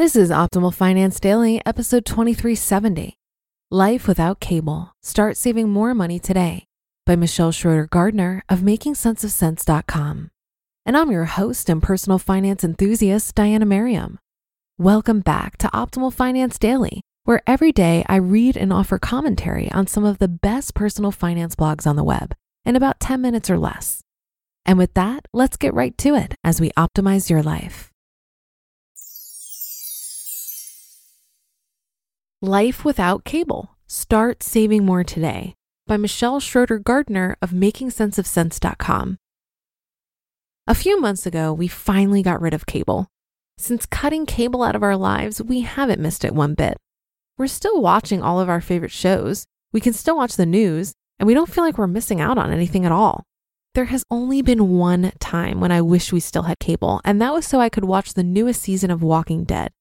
This is Optimal Finance Daily, episode 2370 Life Without Cable Start Saving More Money Today by Michelle Schroeder Gardner of MakingSenseOfCents.com. And I'm your host and personal finance enthusiast, Diana Merriam. Welcome back to Optimal Finance Daily, where every day I read and offer commentary on some of the best personal finance blogs on the web in about 10 minutes or less. And with that, let's get right to it as we optimize your life. Life Without Cable Start Saving More Today by Michelle Schroeder Gardner of MakingSenseOfCents.com. A few months ago, we finally got rid of cable. Since cutting cable out of our lives, we haven't missed it one bit. We're still watching all of our favorite shows, we can still watch the news, and we don't feel like we're missing out on anything at all. There has only been one time when I wish we still had cable, and that was so I could watch the newest season of Walking Dead.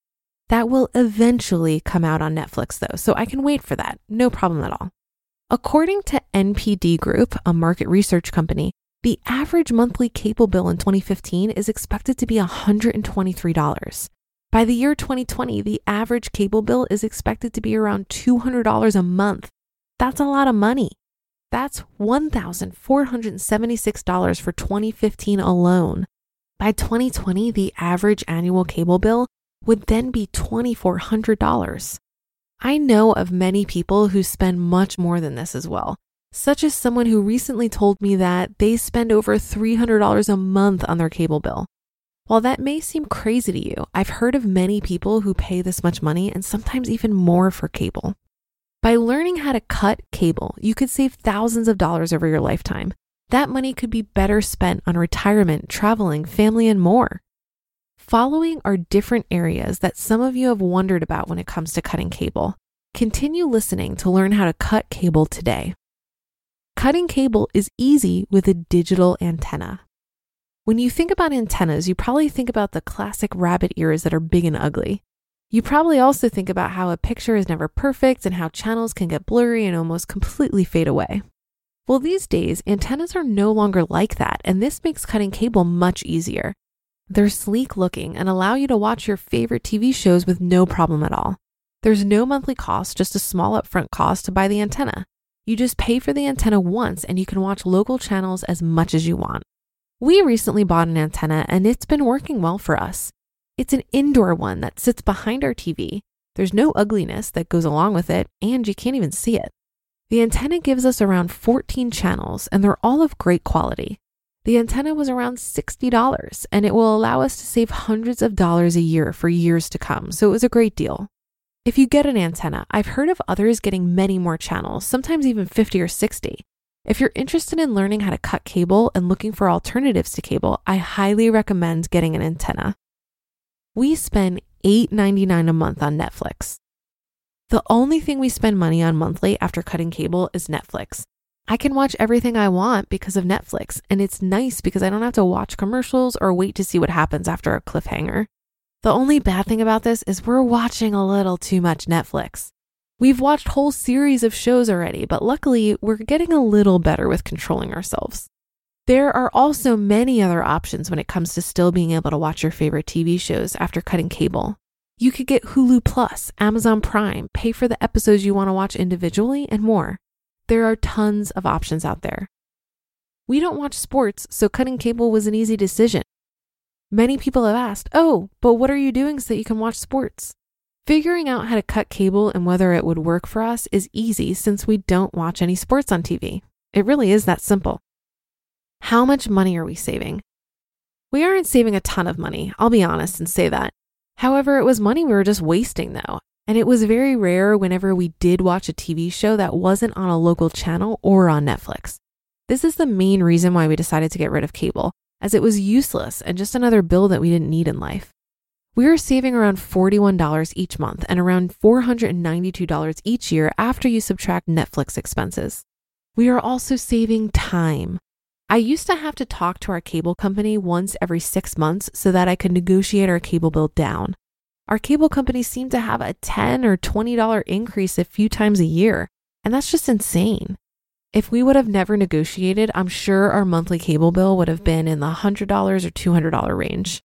That will eventually come out on Netflix, though, so I can wait for that. No problem at all. According to NPD Group, a market research company, the average monthly cable bill in 2015 is expected to be $123. By the year 2020, the average cable bill is expected to be around $200 a month. That's a lot of money. That's $1,476 for 2015 alone. By 2020, the average annual cable bill would then be $2,400. I know of many people who spend much more than this as well, such as someone who recently told me that they spend over $300 a month on their cable bill. While that may seem crazy to you, I've heard of many people who pay this much money and sometimes even more for cable. By learning how to cut cable, you could save thousands of dollars over your lifetime. That money could be better spent on retirement, traveling, family, and more. Following are different areas that some of you have wondered about when it comes to cutting cable. Continue listening to learn how to cut cable today. Cutting cable is easy with a digital antenna. When you think about antennas, you probably think about the classic rabbit ears that are big and ugly. You probably also think about how a picture is never perfect and how channels can get blurry and almost completely fade away. Well, these days, antennas are no longer like that, and this makes cutting cable much easier. They're sleek looking and allow you to watch your favorite TV shows with no problem at all. There's no monthly cost, just a small upfront cost to buy the antenna. You just pay for the antenna once and you can watch local channels as much as you want. We recently bought an antenna and it's been working well for us. It's an indoor one that sits behind our TV. There's no ugliness that goes along with it, and you can't even see it. The antenna gives us around 14 channels, and they're all of great quality. The antenna was around $60 and it will allow us to save hundreds of dollars a year for years to come, so it was a great deal. If you get an antenna, I've heard of others getting many more channels, sometimes even 50 or 60. If you're interested in learning how to cut cable and looking for alternatives to cable, I highly recommend getting an antenna. We spend $8.99 a month on Netflix. The only thing we spend money on monthly after cutting cable is Netflix. I can watch everything I want because of Netflix, and it's nice because I don't have to watch commercials or wait to see what happens after a cliffhanger. The only bad thing about this is we're watching a little too much Netflix. We've watched whole series of shows already, but luckily we're getting a little better with controlling ourselves. There are also many other options when it comes to still being able to watch your favorite TV shows after cutting cable. You could get Hulu Plus, Amazon Prime, pay for the episodes you want to watch individually, and more. There are tons of options out there. We don't watch sports, so cutting cable was an easy decision. Many people have asked, oh, but what are you doing so that you can watch sports? Figuring out how to cut cable and whether it would work for us is easy since we don't watch any sports on TV. It really is that simple. How much money are we saving? We aren't saving a ton of money, I'll be honest and say that. However, it was money we were just wasting though. And it was very rare whenever we did watch a TV show that wasn't on a local channel or on Netflix. This is the main reason why we decided to get rid of cable, as it was useless and just another bill that we didn't need in life. We are saving around $41 each month and around $492 each year after you subtract Netflix expenses. We are also saving time. I used to have to talk to our cable company once every six months so that I could negotiate our cable bill down. Our cable companies seem to have a 10 or $20 increase a few times a year, and that's just insane. If we would have never negotiated, I'm sure our monthly cable bill would have been in the $100 or $200 range.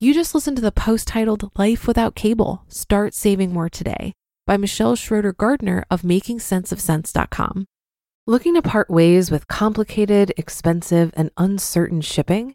You just listened to the post titled Life Without Cable Start Saving More Today by Michelle Schroeder Gardner of MakingSenseOfCents.com. Looking to part ways with complicated, expensive, and uncertain shipping?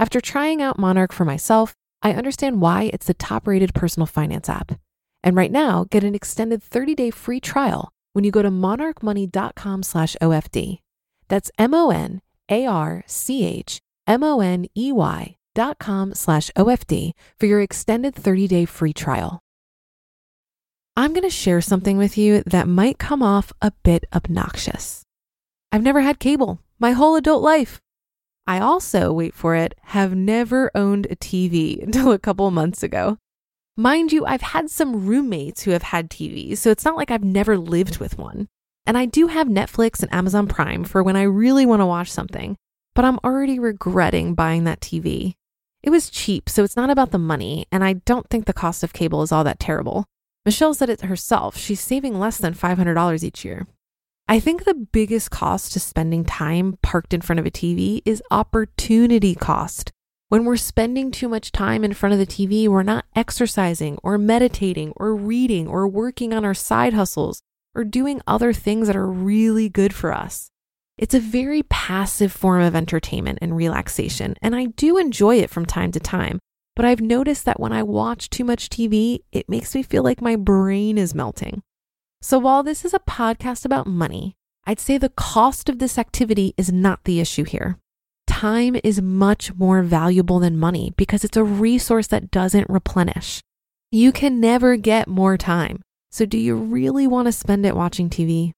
After trying out Monarch for myself, I understand why it's the top rated personal finance app. And right now, get an extended 30-day free trial when you go to monarchmoney.com slash OFD. That's M-O-N-A-R-C-H-M-O-N-E-Y dot com slash OFD for your extended 30-day free trial. I'm going to share something with you that might come off a bit obnoxious. I've never had cable my whole adult life. I also, wait for it, have never owned a TV until a couple months ago. Mind you, I've had some roommates who have had TVs, so it's not like I've never lived with one. And I do have Netflix and Amazon Prime for when I really want to watch something, but I'm already regretting buying that TV. It was cheap, so it's not about the money, and I don't think the cost of cable is all that terrible. Michelle said it herself, she's saving less than $500 each year. I think the biggest cost to spending time parked in front of a TV is opportunity cost. When we're spending too much time in front of the TV, we're not exercising or meditating or reading or working on our side hustles or doing other things that are really good for us. It's a very passive form of entertainment and relaxation, and I do enjoy it from time to time. But I've noticed that when I watch too much TV, it makes me feel like my brain is melting. So while this is a podcast about money, I'd say the cost of this activity is not the issue here. Time is much more valuable than money because it's a resource that doesn't replenish. You can never get more time. So, do you really want to spend it watching TV?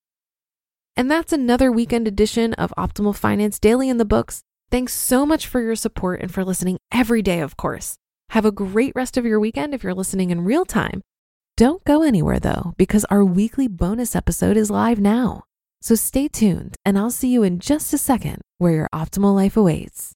And that's another weekend edition of Optimal Finance Daily in the books. Thanks so much for your support and for listening every day, of course. Have a great rest of your weekend if you're listening in real time. Don't go anywhere though, because our weekly bonus episode is live now. So stay tuned, and I'll see you in just a second where your optimal life awaits.